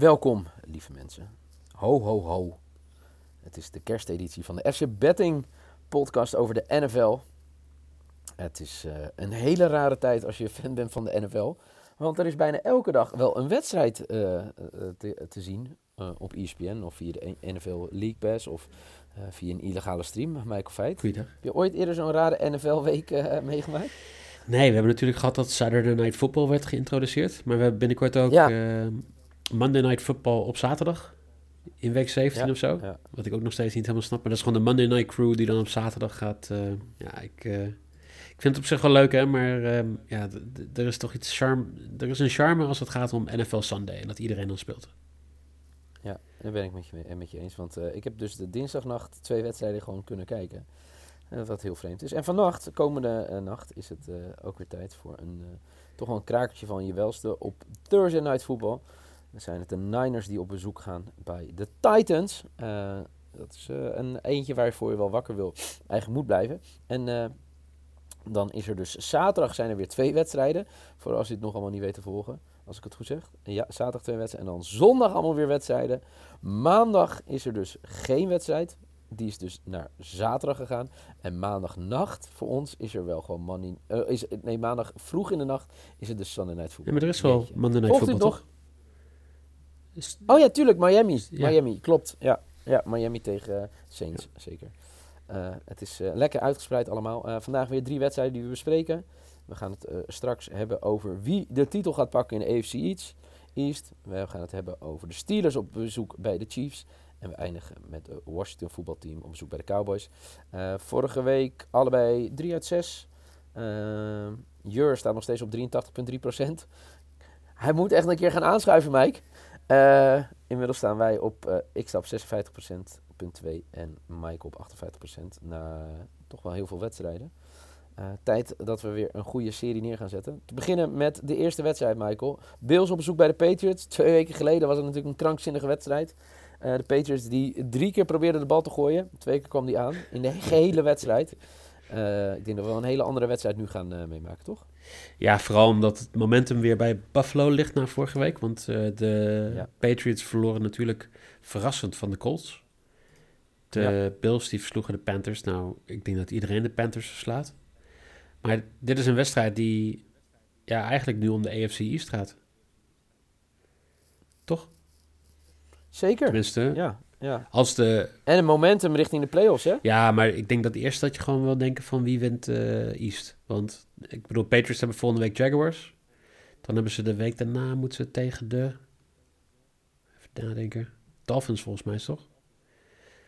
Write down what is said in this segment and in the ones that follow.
Welkom, lieve mensen. Ho, ho, ho. Het is de kersteditie van de FC Betting podcast over de NFL. Het is uh, een hele rare tijd als je fan bent van de NFL. Want er is bijna elke dag wel een wedstrijd uh, te, te, zien uh, op ESPN of via de NFL League Pass of via een illegale stream. Michael Feit. Goeiedag. Heb je ooit eerder zo'n rare NFL-week meegemaakt? Nee, we hebben natuurlijk gehad dat Saturday Night Football werd geïntroduceerd. Maar we hebben binnenkort ook ja. Monday Night Football op zaterdag. In week 17 ja, of zo. Ja. Wat ik ook nog steeds niet helemaal snap. Maar dat is gewoon de Monday Night Crew die dan op zaterdag gaat. Uh, ja, ik, uh, ik vind het op zich wel leuk, hè. Maar uh, ja, er is toch iets charme. Er is een charme als het gaat om NFL Sunday. En dat iedereen dan speelt. Ja, daar ben ik met je, met je eens. Want ik heb dus de dinsdagnacht twee wedstrijden gewoon kunnen kijken. wat heel vreemd is. En vannacht, komende nacht, is het ook weer tijd voor een toch wel een krakertje van je welste op Thursday Night Football. Dan zijn het de Niners die op bezoek gaan bij de Titans. Uh, dat is uh, een eentje waarvoor je wel wakker wil, eigen moet blijven. En uh, dan is er dus zaterdag zijn er weer twee wedstrijden. Voor als je het nog allemaal niet weet te volgen. Als ik het goed zeg. Ja, zaterdag twee wedstrijden. En dan zondag allemaal weer wedstrijden. Maandag is er dus geen wedstrijd. Die is dus naar zaterdag gegaan. En maandagnacht voor ons is er wel gewoon. Uh, is, nee, maandag vroeg in de nacht is het dus Sunday Night Football. Ja, maar er is wel Monday Night Football, toch? Oh ja, tuurlijk, Miami. Miami, klopt. Ja, ja Miami tegen uh, Saints, zeker. Uh, het is uh, lekker uitgespreid allemaal. vandaag weer drie wedstrijden die we bespreken. We gaan het straks hebben over wie de titel gaat pakken in de AFC East. East. We gaan het hebben over de Steelers op bezoek bij de Chiefs. En we eindigen met het Washington voetbalteam op bezoek bij de Cowboys. vorige week allebei 3 uit 6. Jur staat nog steeds op 83,3%. Hij moet echt een keer gaan aanschuiven, Mike. Uh, inmiddels staan wij op, uh, ik sta op 56%, punt 2 en Mike op 58% na toch wel heel veel wedstrijden. Uh, tijd dat we weer een goede serie neer gaan zetten. Te beginnen met de eerste wedstrijd, Michael. Bills op bezoek bij de Patriots. Twee weken geleden was het natuurlijk een krankzinnige wedstrijd. de Patriots die drie keer probeerden de bal te gooien. Twee keer kwam die aan in de gehele wedstrijd. ik denk dat we een hele andere wedstrijd nu gaan meemaken, toch? Ja, vooral omdat het momentum weer bij Buffalo ligt na vorige week. Want uh, de ja. Patriots verloren natuurlijk verrassend van de Colts. De ja. Bills die versloegen de Panthers. Nou, ik denk dat iedereen de Panthers verslaat. Maar dit is een wedstrijd die ja, eigenlijk nu om de AFC East gaat. Toch? Zeker. Tenminste, ja. Ja. Als de... En een momentum richting de playoffs, hè? Ja, maar ik denk dat eerst dat je gewoon wil denken van wie wint uh, East. Want ik bedoel, Patriots hebben volgende week Jaguars. Dan hebben ze de week daarna moeten ze tegen de... Even nadenken. Dolphins volgens mij, is toch?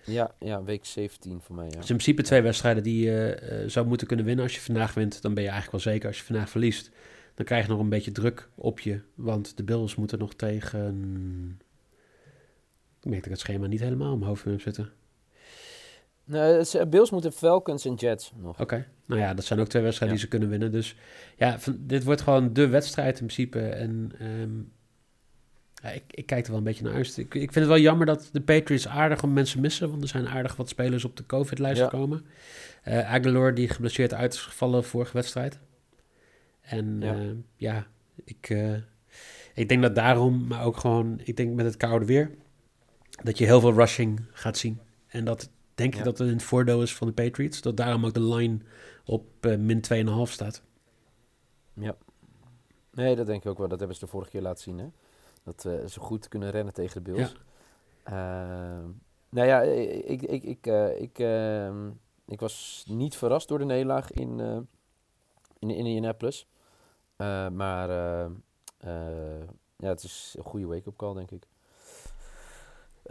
Ja, ja, week 17 voor mij, ja. Dus in principe twee wedstrijden die je uh, zou moeten kunnen winnen. Als je vandaag wint, dan ben je eigenlijk wel zeker. Als je vandaag verliest, dan krijg je nog een beetje druk op je. Want de Bills moeten nog tegen ik merk dat ik het schema niet helemaal omhoog hoofd heb zitten. Nee, het is, Bills moeten Falcons en Jets nog. Oké, nou ja, dat zijn ook twee wedstrijden die ze kunnen winnen. Dus ja, van, dit wordt gewoon de wedstrijd in principe. En um, ja, ik, ik, kijk er wel een beetje naar uit. Ik, ik vind het wel jammer dat de Patriots aardig om mensen missen. Want er zijn aardig wat spelers op de COVID-lijst ja. gekomen. Uh, Aguilar die geblesseerd uit is gevallen vorige wedstrijd. En ja, uh, ja ik, uh, ik denk dat daarom, maar ook gewoon, ik denk met het koude weer dat je heel veel rushing gaat zien. En dat denk ja. ik dat het het voordeel is van de Patriots. Dat daarom ook de line op uh, min 2,5 staat. Ja. Nee, dat denk ik ook wel. Dat hebben ze de vorige keer laten zien. Hè? Dat uh, ze goed kunnen rennen tegen de Bills. Ja. Uh, nou ja, ik, ik, ik, uh, ik, ehm, ik was niet verrast door de nederlaag in, in, in Indianapolis. Eh, maar eh, eh, ja, het is een goede wake-up call, denk ik.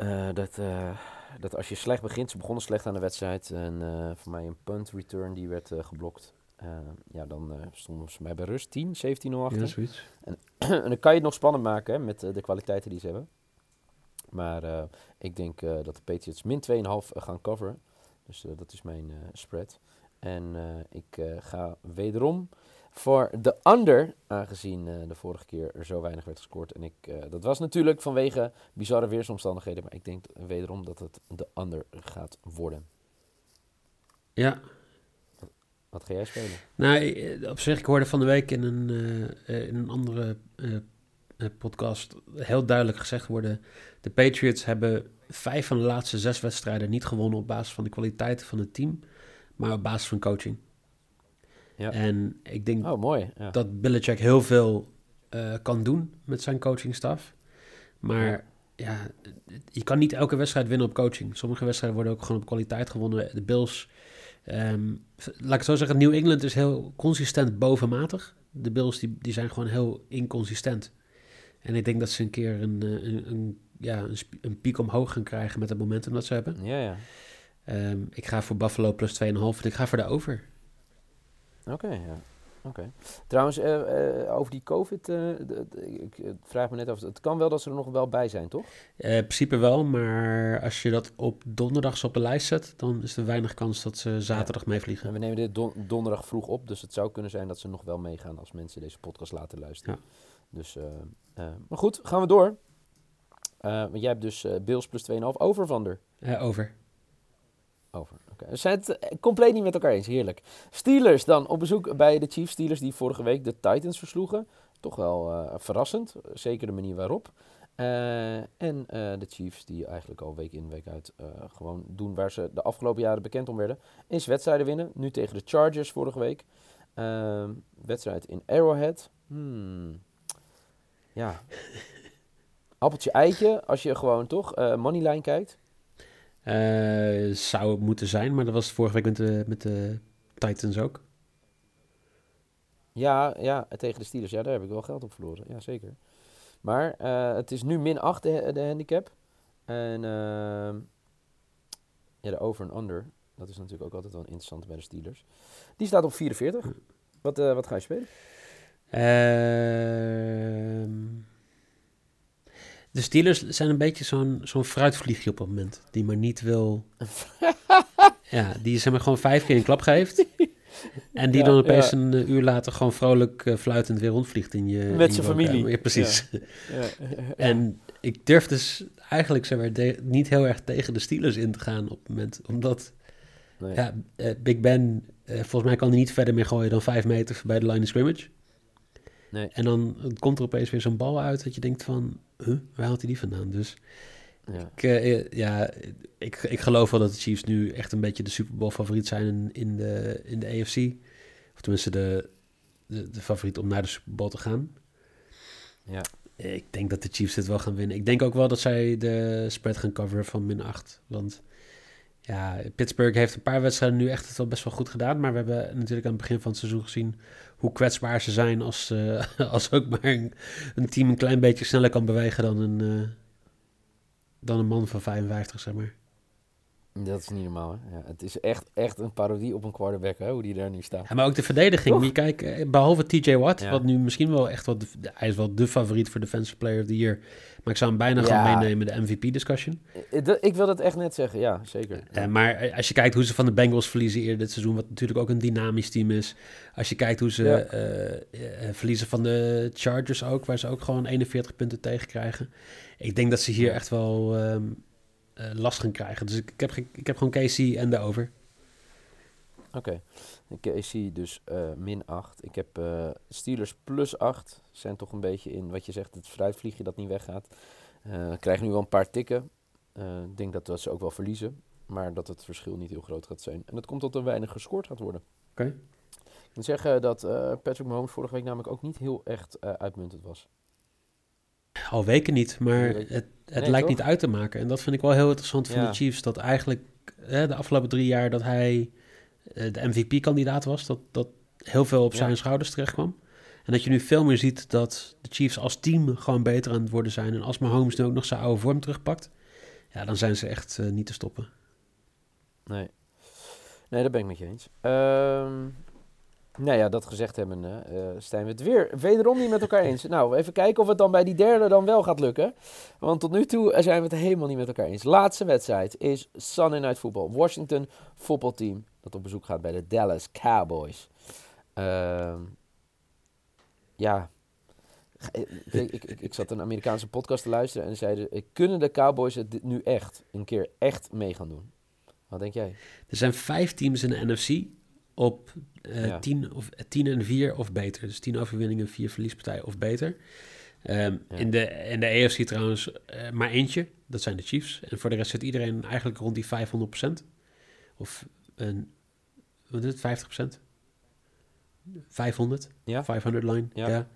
Eh, dat, eh, dat als je slecht begint, ze begonnen slecht aan de wedstrijd. En eh, voor mij een punt return die werd geblokt. Ja, dan stonden ze mij bij rust 10, 17 0 achter. Ja, zoiets. en dan kan je het nog spannend maken hè, met de kwaliteiten die ze hebben. Maar ik denk dat de Patriots min 2,5 gaan coveren. Dus dat is mijn spread. En ik ga wederom voor de under, aangezien eh, de vorige keer er zo weinig werd gescoord. En ik, eh, dat was natuurlijk vanwege bizarre weersomstandigheden. Maar ik denk wederom dat het de under gaat worden. Ja, Wat ga jij spelen? Nou, eh, op zich, ik hoorde van de week in een, in een andere podcast heel duidelijk gezegd worden... de Patriots hebben vijf van de laatste zes wedstrijden niet gewonnen... op basis van de kwaliteiten van het team, maar op basis van coaching. Ja. En ik denk Oh, mooi. Ja. dat Belichick heel veel eh, kan doen met zijn coachingstaf. Maar ja. je kan niet elke wedstrijd winnen op coaching. Sommige wedstrijden worden ook gewoon op kwaliteit gewonnen. De Bills, ehm, laat ik het zo zeggen, New England is heel consistent bovenmatig. De Bills die, die zijn gewoon heel inconsistent. En ik denk dat ze een keer een, eh, een, een, ja, een, een piek omhoog gaan krijgen met het momentum dat ze hebben. Ja, ja. Ehm, ik ga voor Buffalo plus 2,5 en ik ga voor de over. Oké, ja. Oké. Trouwens, eh, eh, over die COVID, eh, ik vraag me net af. Het kan wel dat ze er nog wel bij zijn, toch? In principe wel, maar als je dat op donderdags op de lijst zet, dan is er weinig kans dat ze zaterdag En meevliegen. we nemen dit don- donderdag vroeg op, dus het zou kunnen zijn dat ze nog wel meegaan als mensen deze podcast laten luisteren. Dus, maar goed, gaan we door. Jij hebt dus Bills plus 2,5 over van der. Eh, over. Over. Oké. Zijn het eh, compleet niet met elkaar eens. Heerlijk. Steelers dan op bezoek bij de Chiefs. Steelers die vorige week de Titans versloegen. Toch wel eh, verrassend. Zeker de manier waarop. Eh, en de Chiefs die eigenlijk al week in week uit gewoon doen waar ze de afgelopen jaren bekend om werden. Is wedstrijden winnen. Nu tegen de Chargers vorige week. Ehm, wedstrijd in Arrowhead. Hmm. Ja. Appeltje eitje. Als je gewoon toch moneyline kijkt. Eh, zou het moeten zijn, maar dat was vorige week met de, met de Titans ook. Ja, ja, tegen de Steelers. Ja, daar heb ik wel geld op verloren. Ja, zeker. Maar eh, het is nu min 8 de, de handicap. En ehm, ja, de over en under. Dat is natuurlijk ook altijd wel interessant bij de Steelers. Die staat op 44. Wat, eh, wat ga je spelen? Ehm, de Steelers zijn een beetje zo'n zo'n fruitvliegje op het moment, die maar niet wil... ja, die zeg maar gewoon vijf keer een klap geeft. En die Ja, dan opeens ja. een eh, uur later gewoon vrolijk eh, fluitend weer rondvliegt in je Met zijn familie. Ja, precies. En ik durf dus eigenlijk zeg maar, de- niet heel erg tegen de Steelers in te gaan op het moment. Omdat Nee. ja, eh, Big Ben, volgens mij kan hij niet verder meer gooien dan vijf meter bij de line of scrimmage. Nee. En dan komt er opeens weer zo'n bal uit dat je denkt van, huh, waar haalt hij die vandaan? Dus Ja. ik, eh, eh, ja, ik, ik geloof wel dat de Chiefs nu echt een beetje de Super Bowl favoriet zijn in, in, de, in de AFC. Of tenminste de, de, de favoriet om naar de Super Bowl te gaan. Ja. Ik denk dat de Chiefs dit wel gaan winnen. Ik denk ook wel dat zij de spread gaan coveren van min 8. Want ja, Pittsburgh heeft een paar wedstrijden nu echt het wel best wel goed gedaan. Maar we hebben natuurlijk aan het begin van het seizoen gezien hoe kwetsbaar ze zijn als, eh, als ook maar een, team een klein beetje sneller kan bewegen dan een, eh, dan een man van 55, zeg maar. Dat is niet normaal, hè? Ja, het is echt, echt een parodie op een quarterback, hè? Hoe die daar nu staat. Ja, maar ook de verdediging. Kijkt, eh, behalve TJ Watt, Ja. wat nu misschien wel echt wel... De, hij is wel de favoriet voor Defensive Player of the Year. Maar ik zou hem bijna gaan meenemen, de MVP-discussion. Eh, dat- Ik wil dat echt net zeggen, ja, zeker. Eh, maar eh, als je kijkt hoe ze van de Bengals verliezen eerder dit seizoen, wat natuurlijk ook een dynamisch team is. Als je kijkt hoe ze eh, eh, verliezen van de Chargers ook, waar ze ook gewoon 41 punten tegen krijgen. Ik denk dat ze hier echt wel ehm, eh, last gaan krijgen. Dus ik, ik, heb, ik heb gewoon Casey en de over. Oké. Ik zie dus eh, min 8. Ik heb eh, Steelers plus 8. Zijn toch een beetje in wat je zegt, het fruitvliegje dat niet weggaat. Eh krijgen nu wel een paar tikken. Ik denk dat we ze ook wel verliezen. Maar dat het verschil niet heel groot gaat zijn. En dat komt dat er weinig gescoord gaat worden. Oké. Ik moet zeggen dat Patrick Mahomes vorige week namelijk ook niet heel echt uitmuntend was. Al weken niet, maar het, het Nee, lijkt toch? niet uit te maken. En dat vind ik wel heel interessant van Ja. de Chiefs. Dat eigenlijk eh, de afgelopen drie jaar dat hij eh, de MVP-kandidaat was, dat, dat heel veel op Ja. zijn schouders terecht kwam. En dat je nu veel meer ziet dat de Chiefs als team gewoon beter aan het worden zijn. En als Mahomes nu ook nog zijn oude vorm terugpakt, ja, dan zijn ze echt uh, niet te stoppen. Nee. Nee, dat ben ik met je eens. Ehm, nou ja, dat gezegd hebben, uh, zijn we het weer wederom niet met elkaar eens. Nou, even kijken of het dan bij die derde dan wel gaat lukken. Want tot nu toe zijn we het helemaal niet met elkaar eens. Laatste wedstrijd is Sunday Night Football. Washington voetbalteam dat op bezoek gaat bij de Dallas Cowboys. Uh, ja, ik, ik, ik, ik, zat een Amerikaanse podcast te luisteren en zeiden: kunnen de Cowboys het nu echt een keer echt mee gaan doen? Wat denk jij? Er zijn vijf teams in de NFC op uh, tien, of, tien en vier of beter. Dus tien overwinningen, vier verliespartijen of beter. Um, in, de, in de AFC trouwens uh, maar eentje, dat zijn de Chiefs. En voor de rest zit iedereen eigenlijk rond die 500%. Of een, wat is het, 50%? 500? Ja. 500 line, ja.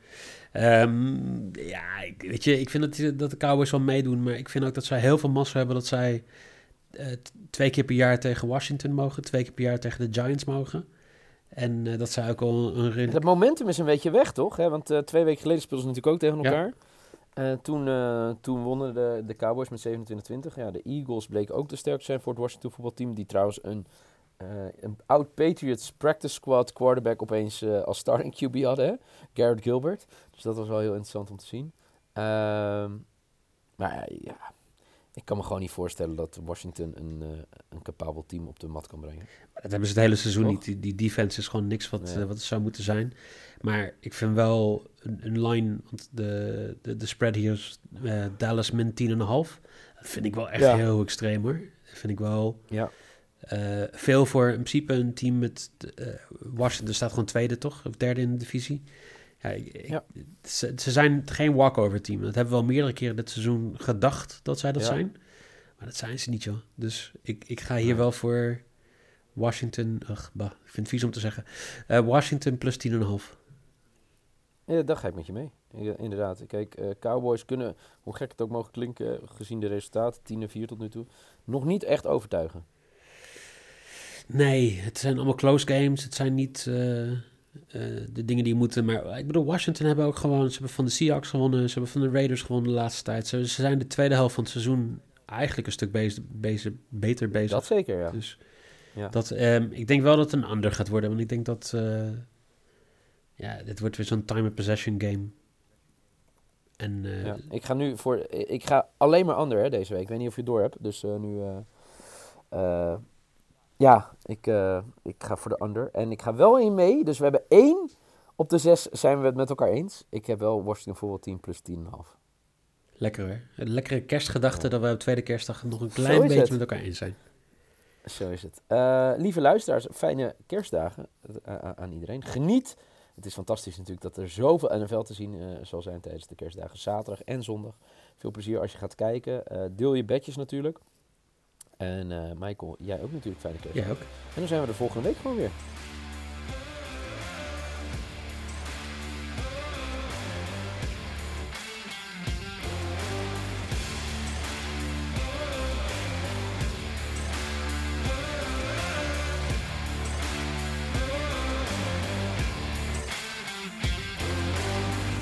Ja, um, ja ik, weet je, ik vind dat, dat de Cowboys wel meedoen, maar ik vind ook dat zij heel veel massa hebben dat zij twee keer per jaar tegen Washington mogen, twee keer per jaar tegen de Giants mogen. En uh, dat zij ook al een... Het momentum is een beetje weg, toch? Hè? Want uh, twee weken geleden speelden ze natuurlijk ook tegen elkaar. Ja. toen, toen wonnen de, de Cowboys met 27-20. Ja, de Eagles bleken ook te sterk te zijn voor het Washington voetbalteam, die trouwens een een oud Patriots practice squad quarterback opeens als starting QB hadden. Hè? Garrett Gilbert. Dus dat was wel heel interessant om te zien. Um, maar ja, ik kan me gewoon niet voorstellen dat Washington een, uh, een capabel team op de mat kan brengen. Dat hebben ze het hele seizoen niet. Die, die, defense is gewoon niks wat, nee. wat het zou moeten zijn. Maar ik vind wel een, een line, want de, de, de spread hier is Dallas min 10,5. Dat vind ik wel echt ja. heel extreem hoor. Dat vind ik wel... Ja. Veel voor in principe een team met Washington staat gewoon tweede toch, of derde in de divisie. Ja, ik, ja. Ze, ze, zijn geen walkover team. Dat hebben we al meerdere keren dit seizoen gedacht dat zij dat ja. zijn. Maar dat zijn ze niet joh. Dus ik, ik ga hier wel voor Washington. Ach, bah, ik vind het vies om te zeggen. Uh, Washington plus 10,5. Ja, daar ga ik met je mee. Inderdaad. Kijk, Cowboys kunnen, hoe gek het ook mogen klinken, gezien de resultaten, 10 en 4 tot nu toe, nog niet echt overtuigen. Nee, het zijn allemaal close games. Het zijn niet uh, uh, de dingen die moeten. Maar ik bedoel, Washington hebben ook gewoon. Ze hebben van de Seahawks gewonnen. Ze hebben van de Raiders gewonnen de laatste tijd. Ze, ze zijn de tweede helft van het seizoen eigenlijk een stuk bezig, bezig, beter bezig. Dat zeker, ja. Dus ja. Dat, um, ik denk wel dat het een ander gaat worden. Want ik denk dat. Uh, ja, dit wordt weer zo'n time of possession game. En, ja, ik ga nu voor. Ik ga alleen maar ander hè, deze week. Ik weet niet of je het door hebt. Dus nu. Ja, ik, uh, ik ga voor de under. En ik ga wel in mee. Dus we hebben één op de zes zijn we het met elkaar eens. Ik heb wel Washington voetbalteam plus 10,5. Lekker hoor. Een lekkere kerstgedachte ja. dat we op tweede kerstdag nog een klein beetje het. met elkaar eens zijn. Zo is het. Uh, lieve luisteraars, fijne kerstdagen uh, aan iedereen. Geniet. Het is fantastisch natuurlijk dat er zoveel NFL te zien uh, zal zijn tijdens de kerstdagen. Zaterdag en zondag. Veel plezier als je gaat kijken. deel je bedjes natuurlijk. En uh, Michael, jij ook natuurlijk fijne kerst. Jij ook. En dan zijn we de volgende week gewoon weer.